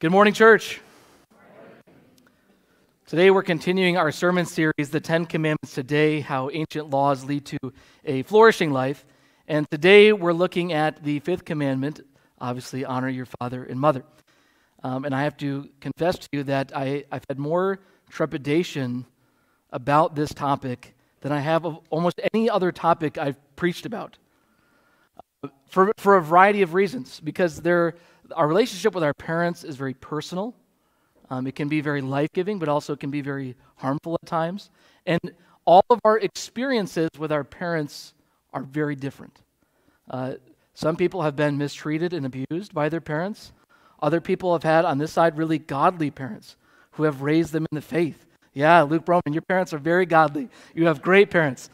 Good morning, church. Today we're continuing our sermon series, The Ten Commandments Today How Ancient Laws Lead to a Flourishing Life. And today we're looking at the fifth commandment obviously, honor your father and mother. Um, and I have to confess to you that I, I've had more trepidation about this topic than I have of almost any other topic I've preached about. Uh, for, for a variety of reasons, because there our relationship with our parents is very personal. Um, it can be very life giving, but also it can be very harmful at times. And all of our experiences with our parents are very different. Uh, some people have been mistreated and abused by their parents. Other people have had, on this side, really godly parents who have raised them in the faith. Yeah, Luke Broman, your parents are very godly. You have great parents.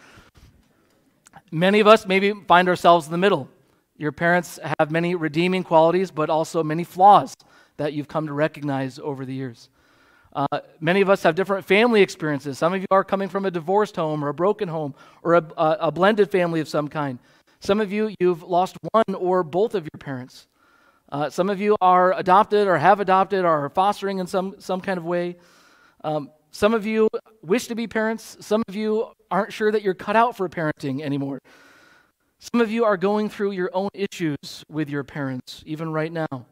Many of us maybe find ourselves in the middle. Your parents have many redeeming qualities, but also many flaws that you've come to recognize over the years. Uh, many of us have different family experiences. Some of you are coming from a divorced home or a broken home or a, a, blended family of some kind. Some of you, you've lost one or both of your parents. Uh, some of you are adopted or have adopted or are fostering in some, some kind of way. Um, some of you wish to be parents. Some of you aren't sure that you're cut out for parenting anymore. Some of you are going through your own issues with your parents, even right now.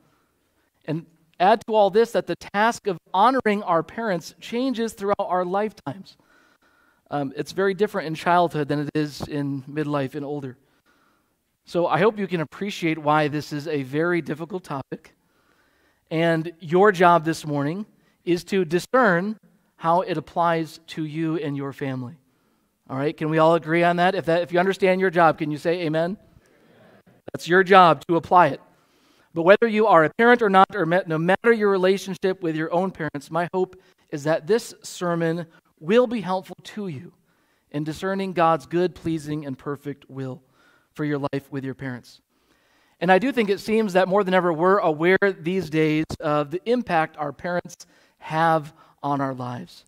And add to all this that the task of honoring our parents changes throughout our lifetimes. Um, it's very different in childhood than it is in midlife and older. So I hope you can appreciate why this is a very difficult topic. And your job this morning is to discern how it applies to you and your family. All right, can we all agree on that? If, that, if you understand your job, can you say amen? That's your job to apply it. But whether you are a parent or not, or no matter your relationship with your own parents, my hope is that this sermon will be helpful to you in discerning God's good, pleasing, and perfect will for your life with your parents. And I do think it seems that more than ever, we're aware these days of the impact our parents have on our lives.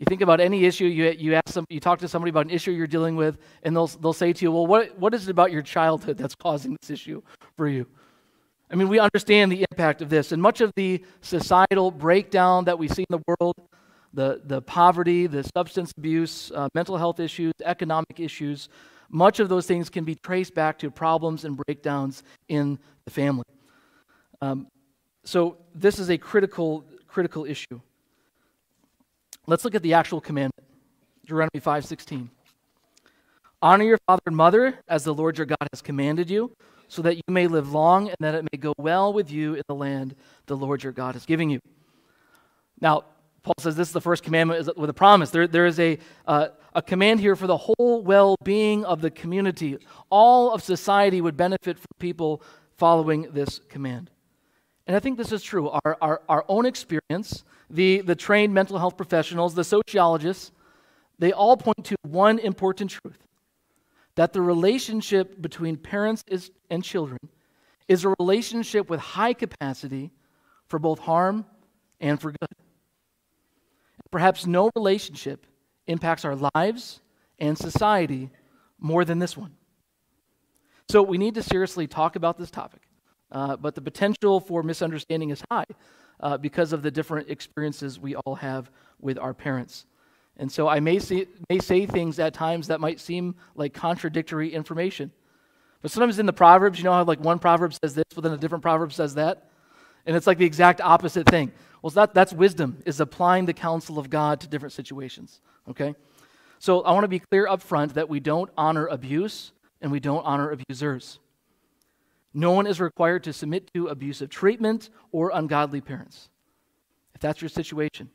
You think about any issue, you, you, ask some, you talk to somebody about an issue you're dealing with, and they'll, they'll say to you, Well, what, what is it about your childhood that's causing this issue for you? I mean, we understand the impact of this. And much of the societal breakdown that we see in the world, the, the poverty, the substance abuse, uh, mental health issues, economic issues, much of those things can be traced back to problems and breakdowns in the family. Um, so, this is a critical, critical issue. Let's look at the actual commandment. Deuteronomy 5:16. Honor your father and mother as the Lord your God has commanded you, so that you may live long and that it may go well with you in the land the Lord your God is giving you. Now, Paul says this is the first commandment with a promise. There, there is a, uh, a command here for the whole well being of the community. All of society would benefit from people following this command. And I think this is true. Our, our, our own experience the, the trained mental health professionals, the sociologists, they all point to one important truth that the relationship between parents is, and children is a relationship with high capacity for both harm and for good. Perhaps no relationship impacts our lives and society more than this one. So we need to seriously talk about this topic, uh, but the potential for misunderstanding is high uh, because of the different experiences we all have with our parents. And so I may say, may say things at times that might seem like contradictory information. But sometimes in the Proverbs, you know how like one proverb says this, but then a different proverb says that? And it's like the exact opposite thing. Well, that, that's wisdom, is applying the counsel of God to different situations. Okay? So I want to be clear up front that we don't honor abuse and we don't honor abusers. No one is required to submit to abusive treatment or ungodly parents. If that's your situation,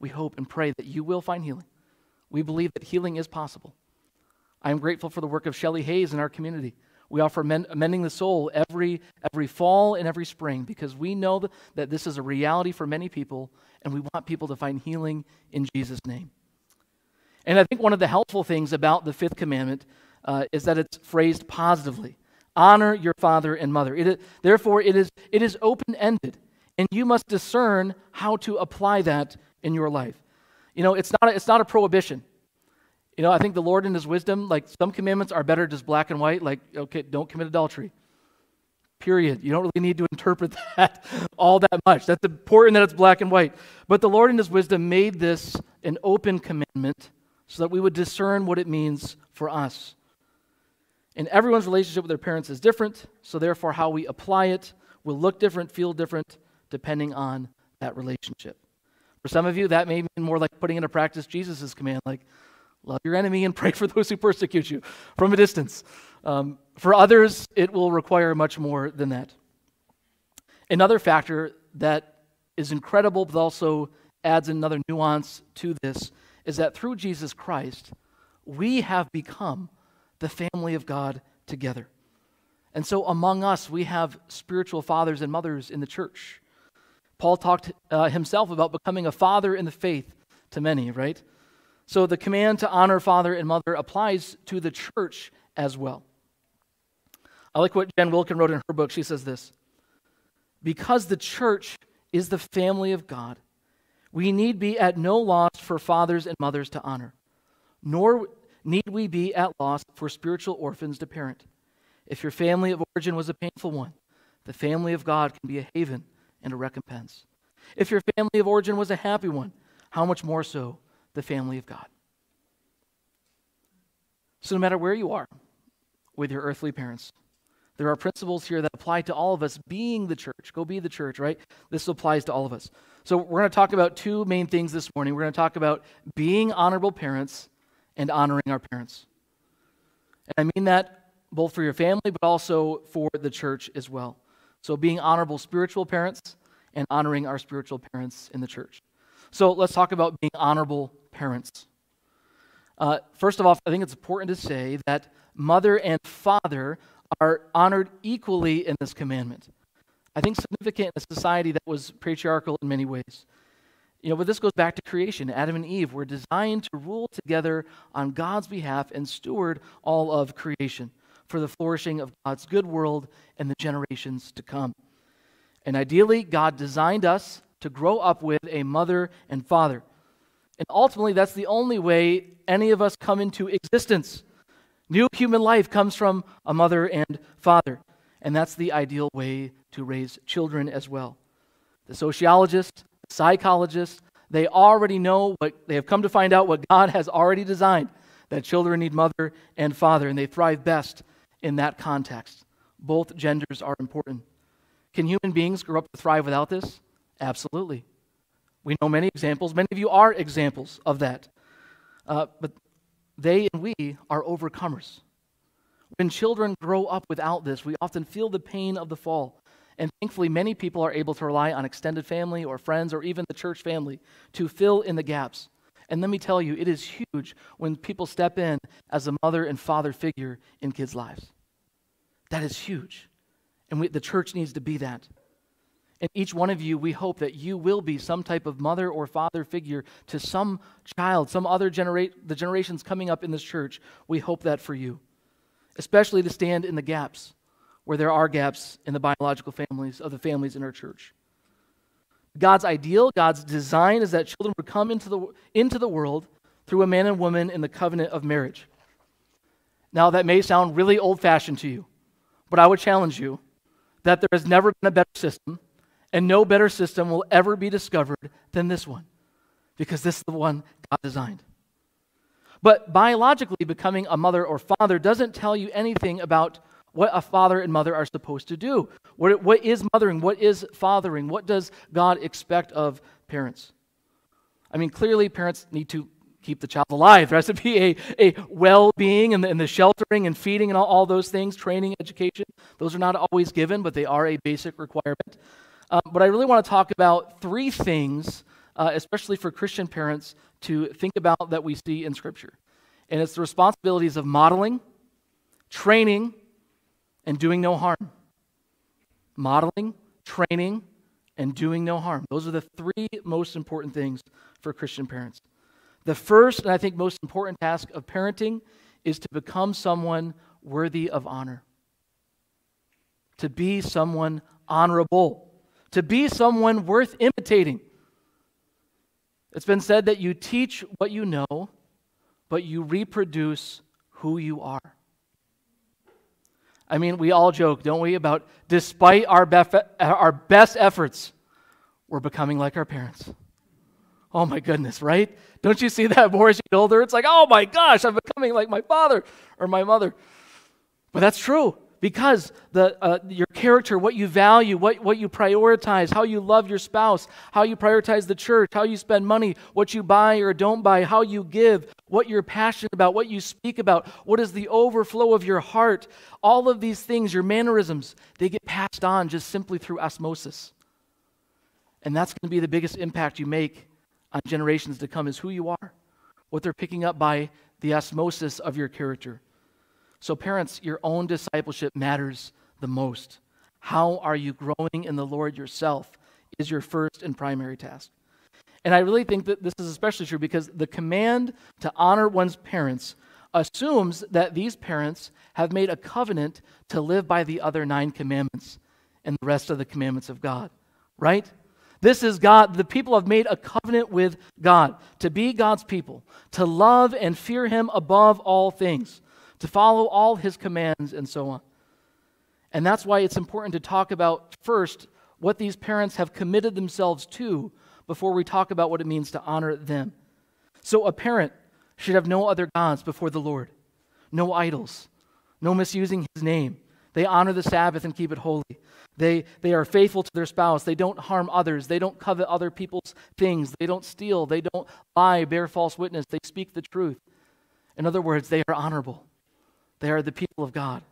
we hope and pray that you will find healing. We believe that healing is possible. I am grateful for the work of Shelley Hayes in our community. We offer men, Mending the Soul every, every fall and every spring because we know that this is a reality for many people, and we want people to find healing in Jesus' name. And I think one of the helpful things about the fifth commandment uh, is that it's phrased positively. Honor your father and mother. It is, therefore, it is, it is open ended, and you must discern how to apply that in your life. You know, it's not a, it's not a prohibition. You know, I think the Lord in His wisdom, like some commandments are better just black and white, like, okay, don't commit adultery. period. You don't really need to interpret that all that much. That's important that it's black and white. But the Lord, in His wisdom, made this an open commandment so that we would discern what it means for us. And everyone's relationship with their parents is different, so therefore, how we apply it will look different, feel different, depending on that relationship. For some of you, that may mean more like putting into practice Jesus' command, like love your enemy and pray for those who persecute you from a distance. Um, for others, it will require much more than that. Another factor that is incredible, but also adds another nuance to this, is that through Jesus Christ, we have become the family of God together. And so among us, we have spiritual fathers and mothers in the church. Paul talked uh, himself about becoming a father in the faith to many, right? So the command to honor father and mother applies to the church as well. I like what Jen Wilkin wrote in her book. She says this Because the church is the family of God, we need be at no loss for fathers and mothers to honor, nor need we be at loss for spiritual orphans to parent. If your family of origin was a painful one, the family of God can be a haven and a recompense. If your family of origin was a happy one, how much more so the family of God? So, no matter where you are with your earthly parents, there are principles here that apply to all of us being the church. Go be the church, right? This applies to all of us. So, we're going to talk about two main things this morning. We're going to talk about being honorable parents and honoring our parents. And I mean that both for your family, but also for the church as well. So, being honorable spiritual parents and honoring our spiritual parents in the church. So, let's talk about being honorable parents. Uh, first of all, I think it's important to say that mother and father are honored equally in this commandment. I think significant in a society that was patriarchal in many ways. You know, but this goes back to creation. Adam and Eve were designed to rule together on God's behalf and steward all of creation for the flourishing of God's good world and the generations to come. And ideally, God designed us to grow up with a mother and father. And ultimately, that's the only way any of us come into existence. New human life comes from a mother and father. And that's the ideal way to raise children as well. The sociologists, psychologists, they already know what they have come to find out what God has already designed that children need mother and father, and they thrive best in that context. Both genders are important. Can human beings grow up to thrive without this? Absolutely. We know many examples. Many of you are examples of that. Uh, but they and we are overcomers. When children grow up without this, we often feel the pain of the fall. And thankfully, many people are able to rely on extended family or friends or even the church family to fill in the gaps. And let me tell you, it is huge when people step in as a mother and father figure in kids' lives. That is huge. And we, the church needs to be that. And each one of you, we hope that you will be some type of mother or father figure to some child, some other generate the generations coming up in this church. We hope that for you, especially to stand in the gaps where there are gaps in the biological families of the families in our church. God's ideal, God's design is that children would come into the, into the world through a man and woman in the covenant of marriage. Now, that may sound really old fashioned to you, but I would challenge you that there has never been a better system, and no better system will ever be discovered than this one, because this is the one God designed. But biologically, becoming a mother or father doesn't tell you anything about what a father and mother are supposed to do. What, what is mothering? What is fathering? What does God expect of parents? I mean, clearly, parents need to keep the child alive. There has to be a, a well being and the, and the sheltering and feeding and all, all, those things, training, education. Those are not always given, but they are a basic requirement. Um, but I really want to talk about three things, uh, especially for Christian parents, to think about that we see in Scripture. And it's the responsibilities of modeling, training, and doing no harm. Modeling, training, and doing no harm. Those are the three most important things for Christian parents. The first, and I think most important task of parenting is to become someone worthy of honor, to be someone honorable, to be someone worth imitating. It's been said that you teach what you know, but you reproduce who you are. I mean, we all joke, don't we, about despite our, bef- our best efforts, we're becoming like our parents. Oh my goodness, right? Don't you see that more as you get older? It's like, oh my gosh, I'm becoming like my father or my mother. But that's true because the, uh, your character, what you value, what, what you prioritize, how you love your spouse, how you prioritize the church, how you spend money, what you buy or don't buy, how you give, what you're passionate about, what you speak about, what is the overflow of your heart, all of these things, your mannerisms, they get passed on just simply through osmosis. And that's going to be the biggest impact you make on generations to come is who you are, what they're picking up by the osmosis of your character. So, parents, your own discipleship matters the most. How are you growing in the Lord yourself is your first and primary task. And I really think that this is especially true because the command to honor one's parents assumes that these parents have made a covenant to live by the other nine commandments and the rest of the commandments of God, right? This is God. The people have made a covenant with God to be God's people, to love and fear Him above all things to follow all his commands, and so on. And that's why it's important to talk about first what these parents have committed themselves to before we talk about what it means to honor them. So, a parent should have no other gods before the Lord, no idols, no misusing his name. They honor the Sabbath and keep it holy. They, they are faithful to their spouse. They don't harm others. They don't covet other people's things. They don't steal. They don't lie, bear false witness. They speak the truth. In other words, they are honorable. They are the people of God.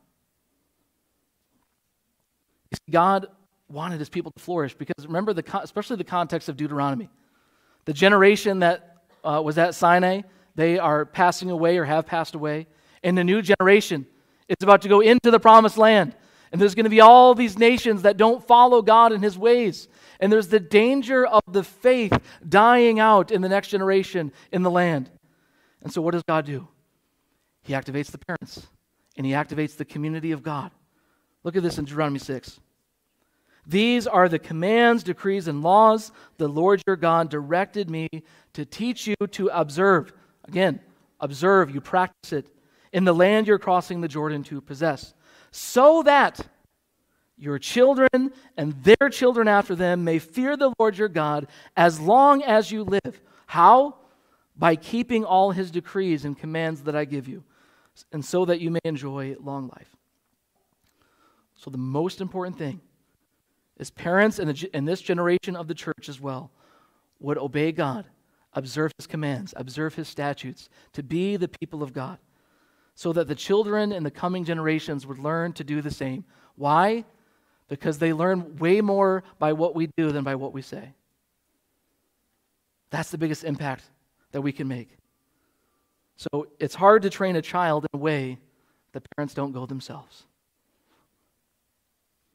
God wanted his people to flourish because remember, the, especially the context of Deuteronomy. The generation that uh, was at Sinai, they are passing away or have passed away. And the new generation is about to go into the promised land. And there's going to be all these nations that don't follow God and his ways. And there's the danger of the faith dying out in the next generation in the land. And so, what does God do? He activates the parents and he activates the community of God. Look at this in Deuteronomy 6. These are the commands, decrees, and laws the Lord your God directed me to teach you to observe. Again, observe, you practice it in the land you're crossing the Jordan to possess, so that your children and their children after them may fear the Lord your God as long as you live. How? By keeping all his decrees and commands that I give you and so that you may enjoy long life. So, the most important thing is parents in, this generation of the church as well would obey God, observe his commands, observe his statutes, to be the people of God, so that the children in the coming generations would learn to do the same. Why? Because they learn way more by what we do than by what we say. That's the biggest impact that we can make. So it's hard to train a child in a way that parents don't go themselves.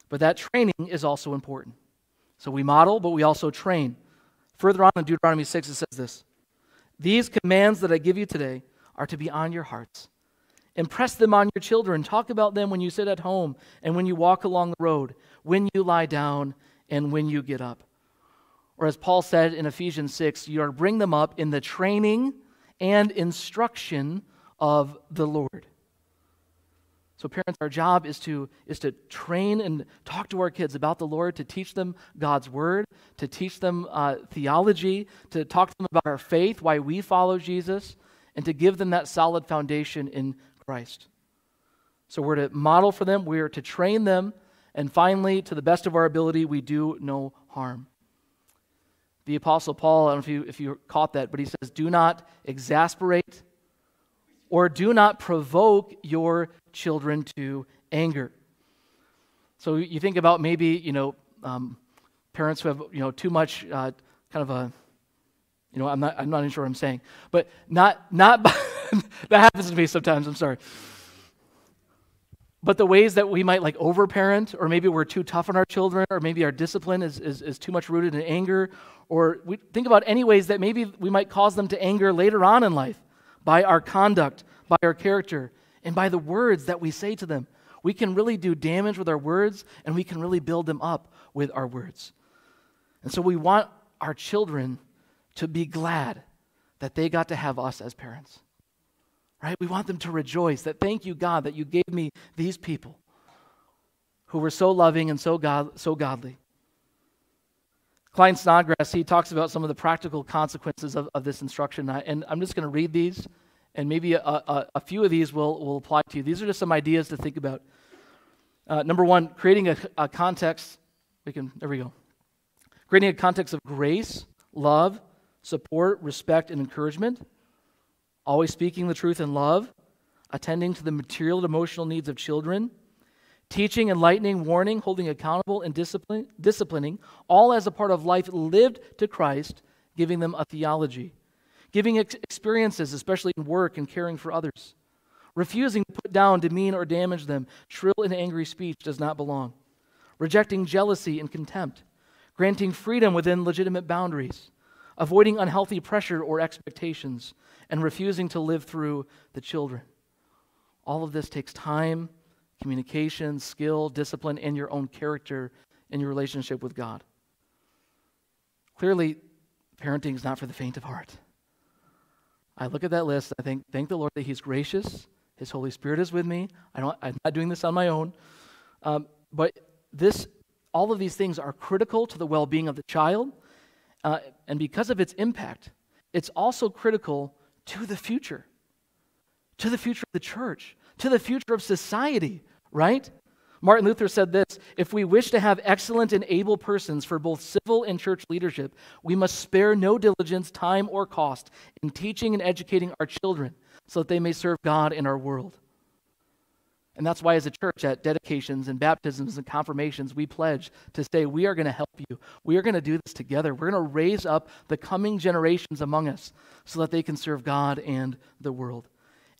But that training is also important. So we model, but we also train. Further on in Deuteronomy 6, it says this These commands that I give you today are to be on your hearts. Impress them on your children. Talk about them when you sit at home and when you walk along the road, when you lie down and when you get up. Or as Paul said in Ephesians 6, you are to bring them up in the training and instruction of the Lord. So, parents, our job is to, is to train and talk to our kids about the Lord, to teach them God's word, to teach them uh, theology, to talk to them about our faith, why we follow Jesus, and to give them that solid foundation in Christ. So, we're to model for them, we're to train them, and finally, to the best of our ability, we do no harm the Apostle Paul, I don't know if you, if you caught that, but he says, Do not exasperate or do not provoke your children to anger. So you think about maybe, you know, um, parents who have, you know, too much uh, kind of a, you know, I'm not, I'm not even sure what I'm saying, but not, not, that happens to me sometimes, I'm sorry. But the ways that we might like overparent, or maybe we're too tough on our children, or maybe our discipline is, is, is too much rooted in anger, or we think about any ways that maybe we might cause them to anger later on in life by our conduct, by our character, and by the words that we say to them. We can really do damage with our words, and we can really build them up with our words. And so we want our children to be glad that they got to have us as parents right? We want them to rejoice that thank you, God, that you gave me these people. who were so loving and so, God, so godly. Klyne Snodgrass, he talks about some of the practical consequences of, of this instruction. And I'm just going to read these, and maybe a, a, a, few of these will, will apply to you. These are just some ideas to think about. Uh, number one, creating a, a context. We can, there we go. Creating a context of grace, love, support, respect, and encouragement. Always speaking the truth in love. Attending to the material and emotional needs of children teaching, enlightening, warning, holding accountable, and discipline, disciplining, all as a part of life lived to Christ, giving them a theology, giving ex- experiences, especially in work and caring for others, refusing to put down, demean, or damage them. Shrill and angry speech does not belong, rejecting jealousy and contempt, granting freedom within legitimate boundaries, avoiding unhealthy pressure or expectations, and refusing to live through the children. All of this takes time communication, skill, discipline, and your own character in your relationship with God. Clearly, parenting is not for the faint of heart. I look at that list, I think, thank the Lord that He's gracious. His Holy Spirit is with me. I don't, I'm not doing this on my own. Um, but this, all of these things are critical to the well being of the child. Uh, and because of its impact, it's also critical to the future, to the future of the church, to the future of society right? Martin Luther said this If we wish to have excellent and able persons for both civil and church leadership, we must spare no diligence, time, or cost in teaching and educating our children so that they may serve God in our world. And that's why, as a church, at dedications and baptisms and confirmations, we pledge to say, We are going to help you. We are going to do this together. We're going to raise up the coming generations among us so that they can serve God and the world.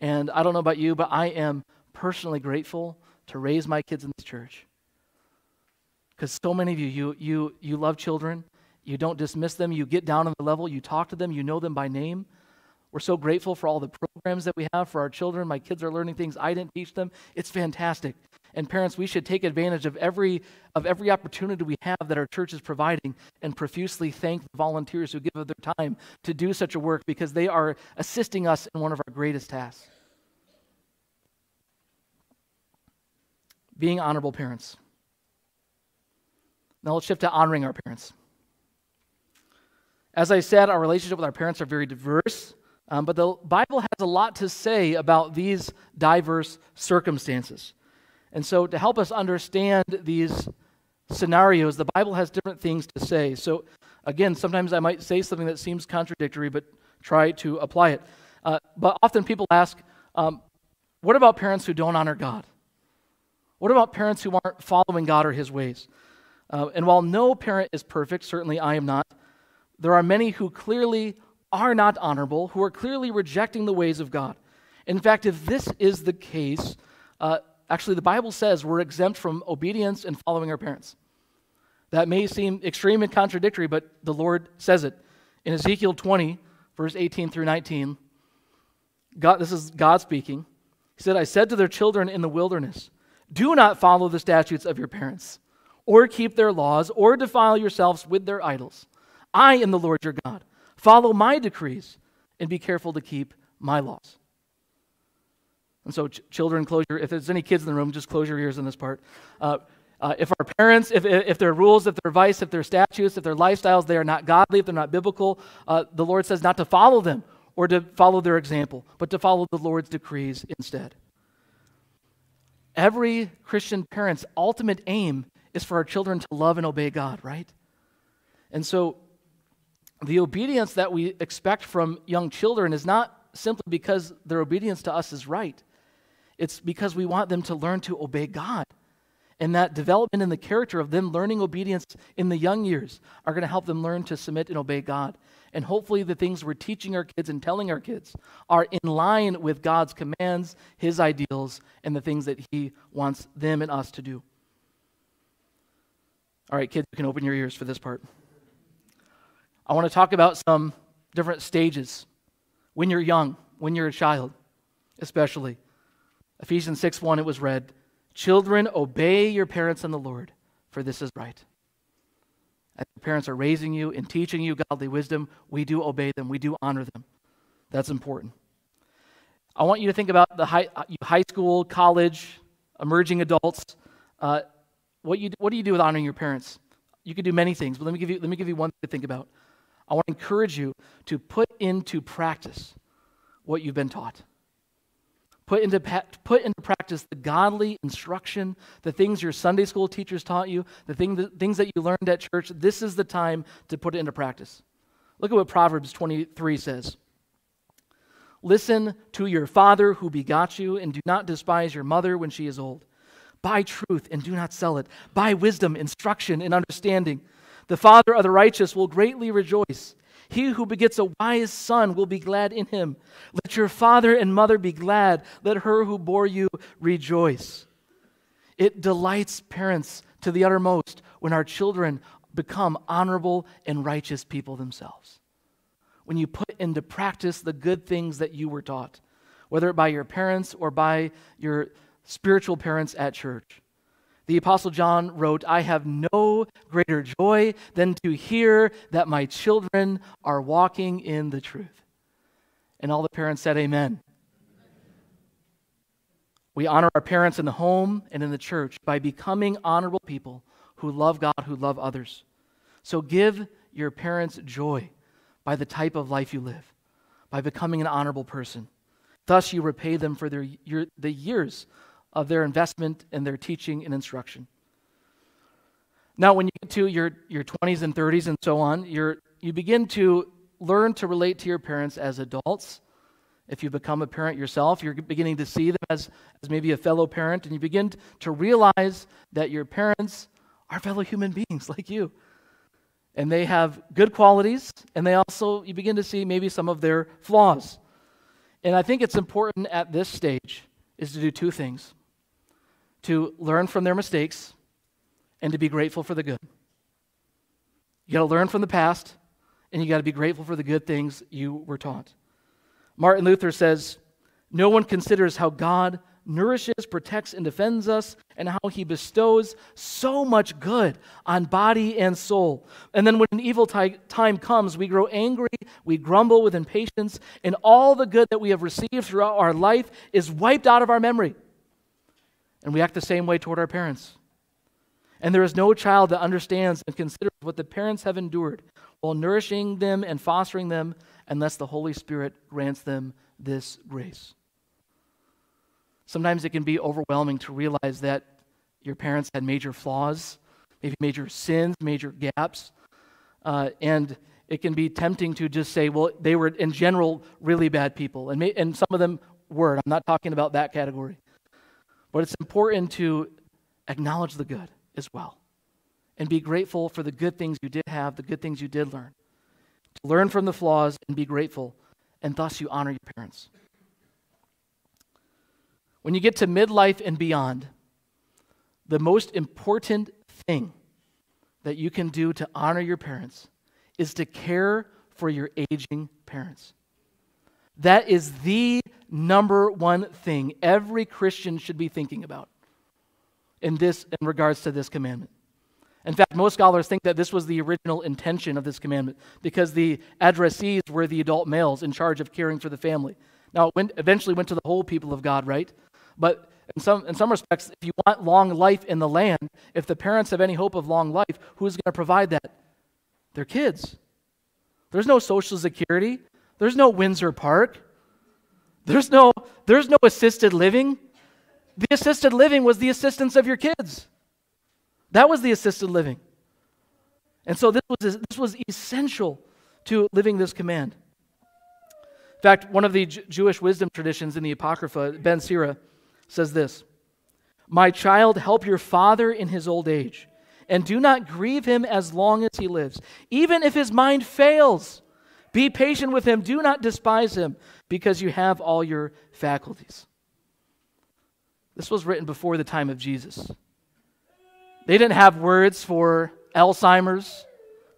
And I don't know about you, but I am personally grateful to raise my kids in this church. Because so many of you, you, you, you love children, you don't dismiss them, you get down on the level, you talk to them, you know them by name. We're so grateful for all the programs that we have for our children. My kids are learning things I didn't teach them. It's fantastic. And parents, we should take advantage of every of every opportunity we have that our church is providing and profusely thank the volunteers who give of their time to do such a work because they are assisting us in one of our greatest tasks. being honorable parents. Now let's shift to honoring our parents. As I said, our relationship with our parents are very diverse, um, but the Bible has a lot to say about these diverse circumstances. And so, to help us understand these scenarios, the Bible has different things to say. So, again, sometimes I might say something that seems contradictory, but try to apply it. Uh, but often people ask, um, what about parents who don't honor God? What about parents who aren't following God or His ways? Uh, and while no parent is perfect, certainly I am not, there are many who clearly are not honorable, who are clearly rejecting the ways of God. In fact, if this is the case, uh, actually, the Bible says we're exempt from obedience and following our parents. That may seem extreme and contradictory, but the Lord says it. In Ezekiel 20, verse 18 through 19, God, this is God speaking. He said, I said to their children in the wilderness, do not follow the statutes of your parents, or keep their laws, or defile yourselves with their idols. I am the Lord your God. Follow my decrees, and be careful to keep my laws. And so, ch- children, close your, if there's any kids in the room, just close your ears in this part. Uh, uh, if our parents, if, if their rules, if their vice, if their statutes, if their lifestyles, they are not godly, if they're not biblical, uh, the Lord says not to follow them or to follow their example, but to follow the Lord's decrees instead. Every Christian parent's ultimate aim is for our children to love and obey God, right? And so the obedience that we expect from young children is not simply because their obedience to us is right. It's because we want them to learn to obey God. And that development in the character of them learning obedience in the young years are going to help them learn to submit and obey God. And hopefully, the things we're teaching our kids and telling our kids are in line with God's commands, His ideals, and the things that He wants them and us to do. All right, kids, you can open your ears for this part. I want to talk about some different stages when you're young, when you're a child, especially. Ephesians 6 1, it was read, Children, obey your parents in the Lord, for this is right. As your parents are raising you and teaching you godly wisdom, we do obey them, we do honor them. That's important. I want you to think about the high, high school, college, emerging adults. Uh, what, you, what do you do with honoring your parents? You could do many things, but let me give you, let me give you one thing to think about. I want to encourage you to put into practice what you've been taught. Put into, put into practice the godly instruction, the things your Sunday school teachers taught you, the, thing, the things that you learned at church. This is the time to put it into practice. Look at what Proverbs 23 says. Listen to your father who begot you, and do not despise your mother when she is old. Buy truth and do not sell it. Buy wisdom, instruction, and understanding. The father of the righteous will greatly rejoice he who begets a wise son will be glad in him. Let your father and mother be glad. Let her who bore you rejoice. It delights parents to the uttermost when our children become honorable and righteous people themselves. When you put into practice the good things that you were taught, whether by your parents or by your spiritual parents at church. The Apostle John wrote, I have no greater joy than to hear that my children are walking in the truth. And all the parents said, Amen. We honor our parents in the home and in the church by becoming honorable people who love God, who love others. So give your parents joy by the type of life you live, by becoming an honorable person. Thus, you repay them for their, your, the years of their investment and their teaching and instruction. Now, when you get to your, your 20s and 30s and so on, you're, you begin to learn to relate to your parents as adults. If you become a parent yourself, you're beginning to see them as, as maybe a fellow parent, and you begin to realize that your parents are fellow human beings like you. And they have good qualities, and they also, you begin to see maybe some of their flaws. And I think it's important at this stage is to do two things to learn from their mistakes and to be grateful for the good. You got to learn from the past, and you got to be grateful for the good things you were taught. Martin Luther says, No one considers how God nourishes, protects, and defends us, and how he bestows so much good on body and soul. And then when an evil time comes, we grow angry, we grumble with impatience, and all the good that we have received throughout our life is wiped out of our memory. And we act the same way toward our parents. And there is no child that understands and considers what the parents have endured while nourishing them and fostering them unless the Holy Spirit grants them this grace. Sometimes it can be overwhelming to realize that your parents had major flaws, maybe major sins, major gaps. Uh, and it can be tempting to just say, well, they were in general really bad people. And, may, and some of them were. I'm not talking about that category. But it's important to acknowledge the good as well and be grateful for the good things you did have, the good things you did learn. To learn from the flaws and be grateful, and thus you honor your parents. When you get to midlife and beyond, the most important thing that you can do to honor your parents is to care for your aging parents. That is the number one thing every Christian should be thinking about in this in regards to this commandment. In fact, most scholars think that this was the original intention of this commandment because the addressees were the adult males in charge of caring for the family. Now, it went, eventually went to the whole people of God, right? But in some, in some respects, if you want long life in the land, if the parents have any hope of long life, who's going to provide that? Their kids. There's no Social Security, there's no Windsor Park. There's no, there's no assisted living. The assisted living was the assistance of your kids. That was the assisted living. And so this was, this was essential to living this command. In fact, one of the J- Jewish wisdom traditions in the Apocrypha, Ben Sira, says this My child, help your father in his old age, and do not grieve him as long as he lives, even if his mind fails. Be patient with him. Do not despise him because you have all your faculties. This was written before the time of Jesus. They didn't have words for Alzheimer's,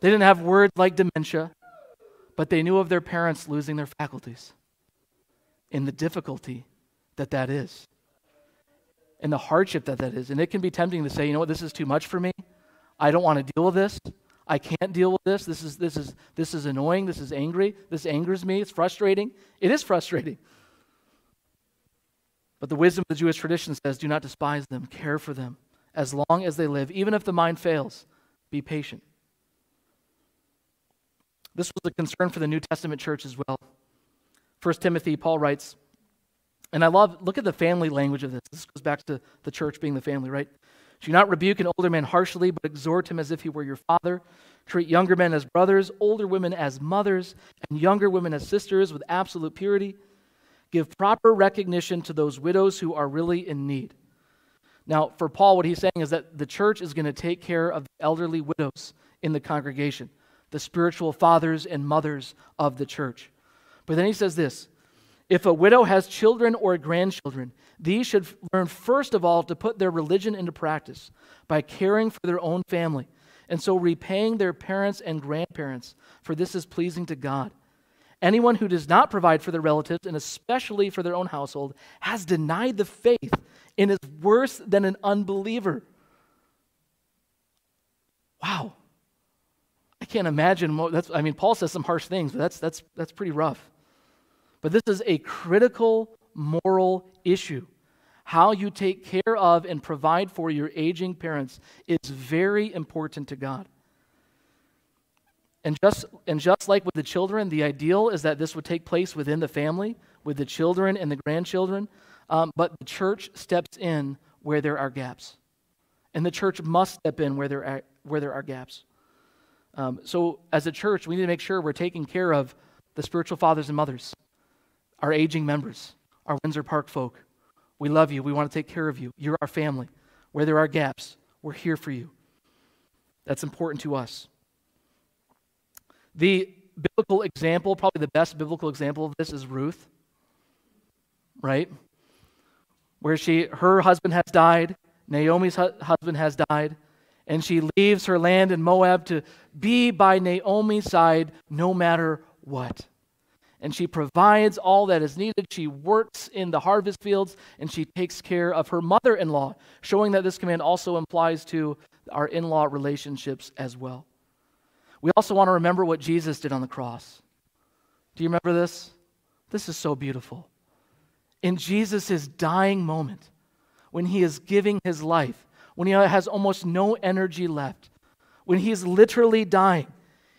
they didn't have words like dementia, but they knew of their parents losing their faculties and the difficulty that that is and the hardship that that is. And it can be tempting to say, you know what, this is too much for me. I don't want to deal with this. I can't deal with this. This is, this is, this is annoying. This is angry. This angers me. It's frustrating. It is frustrating. But the wisdom of the Jewish tradition says do not despise them, care for them, as long as they live. Even if the mind fails, be patient. This was a concern for the New Testament church as well. 1 Timothy, Paul writes, and I love, look at the family language of this. This goes back to the church being the family, right? Do not rebuke an older man harshly, but exhort him as if he were your father. Treat younger men as brothers, older women as mothers, and younger women as sisters with absolute purity. Give proper recognition to those widows who are really in need. Now, for Paul, what he's saying is that the church is going to take care of the elderly widows in the congregation, the spiritual fathers and mothers of the church. But then he says this if a widow has children or grandchildren, these should learn first of all to put their religion into practice by caring for their own family, and so repaying their parents and grandparents, for this is pleasing to God. Anyone who does not provide for their relatives, and especially for their own household, has denied the faith and is worse than an unbeliever. Wow. I can't imagine. That's, I mean, Paul says some harsh things, but that's, that's, that's pretty rough. But this is a critical moral issue. How you take care of and provide for your aging parents is very important to God. And just, and just like with the children, the ideal is that this would take place within the family, with the children and the grandchildren. Um, but the church steps in where there are gaps. And the church must step in where there are, where there are gaps. Um, so, as a church, we need to make sure we're taking care of the spiritual fathers and mothers our aging members, our Windsor Park folk. We love you. We want to take care of you. You're our family. Where there are gaps, we're here for you. That's important to us. The biblical example, probably the best biblical example of this is Ruth, right? Where she, her husband has died, Naomi's hu- husband has died, and she leaves her land in Moab to be by Naomi's side no matter what and she provides all that is needed. She works in the harvest fields and she takes care of her mother in law, showing that this command also applies to our in law relationships as well. We also want to remember what Jesus did on the cross. Do you remember this? This is so beautiful. In Jesus' dying moment, when he is giving his life, when he has almost no energy left, when he is literally dying,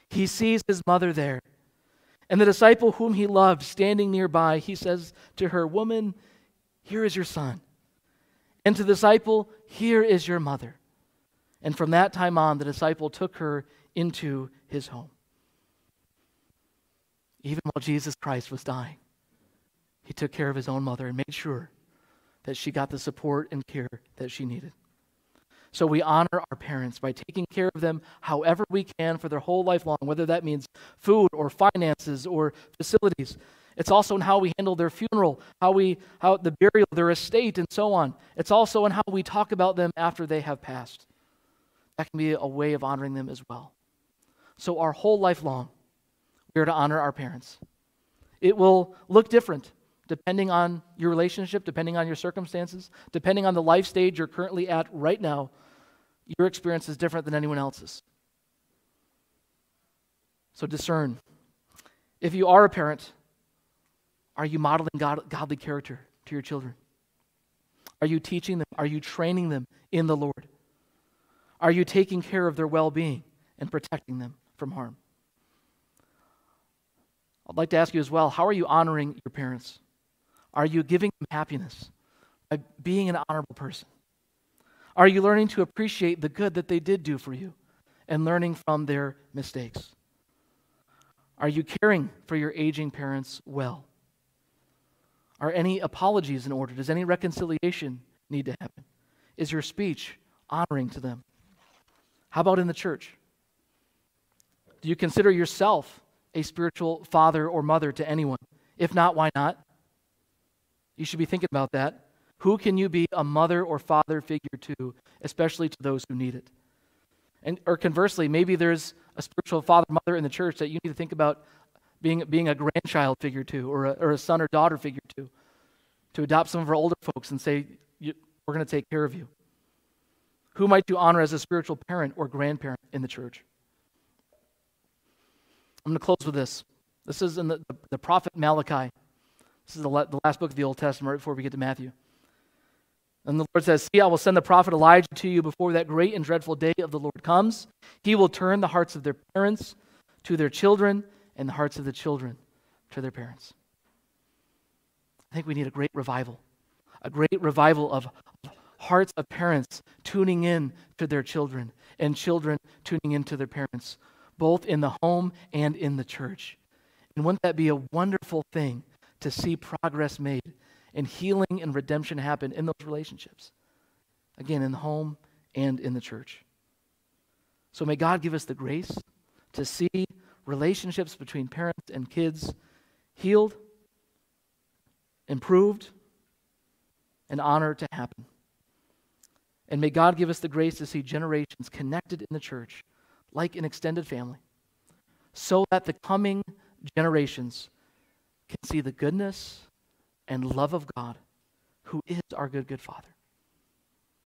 he sees his mother there and the disciple whom he loved, standing nearby, he says to her, Woman, here is your son. And to the disciple, Here is your mother. And from that time on, the disciple took her into his home. Even while Jesus Christ was dying, he took care of his own mother and made sure that she got the support and care that she needed. So we honor our parents by taking care of them however we can for their whole life long, whether that means food or finances or facilities. It's also in how we handle their funeral, how we how the burial, their estate, and so on. It's also in how we talk about them after they have passed. That can be a way of honoring them as well. So our whole life long, we are to honor our parents. It will look different depending on your relationship, depending on your circumstances, depending on the life stage you're currently at right now your experience is different than anyone else's. So discern. If you are a parent, are you modeling God, godly character to your children? Are you teaching them? Are you training them in the Lord? Are you taking care of their well being and protecting them from harm? I'd like to ask you as well how are you honoring your parents? Are you giving them happiness by being an honorable person? Are you learning to appreciate the good that they did do for you and learning from their mistakes? Are you caring for your aging parents well? Are any apologies in order? Does any reconciliation need to happen? Is your speech honoring to them? How about in the church? Do you consider yourself a spiritual father or mother to anyone? If not, why not? You should be thinking about that. Who can you be a mother or father figure to, especially to those who need it? And, or conversely, maybe there's a spiritual father, mother in the church that you need to think about being, being a grandchild figure to, or a, or a son or daughter figure to, to adopt some of our older folks and say, We're going to take care of you. Who might you honor as a spiritual parent or grandparent in the church? I'm going to close with this. This is in the, the, the prophet Malachi. This is the, last book of the Old Testament right before we get to Matthew. And the Lord says, See, I will send the prophet Elijah to you before that great and dreadful day of the Lord comes. He will turn the hearts of their parents to their children and the hearts of the children to their parents. I think we need a great revival, a great revival of hearts of parents tuning in to their children and children tuning in to their parents, both in the home and in the church. And wouldn't that be a wonderful thing to see progress made and healing and redemption happen in those relationships? Again, in the home and in the church. So may God give us the grace to see relationships between parents and kids healed, improved, and honor to happen. And may God give us the grace to see generations connected in the church like an extended family so that the coming generations can see the goodness and love of God, who is our good, good Father.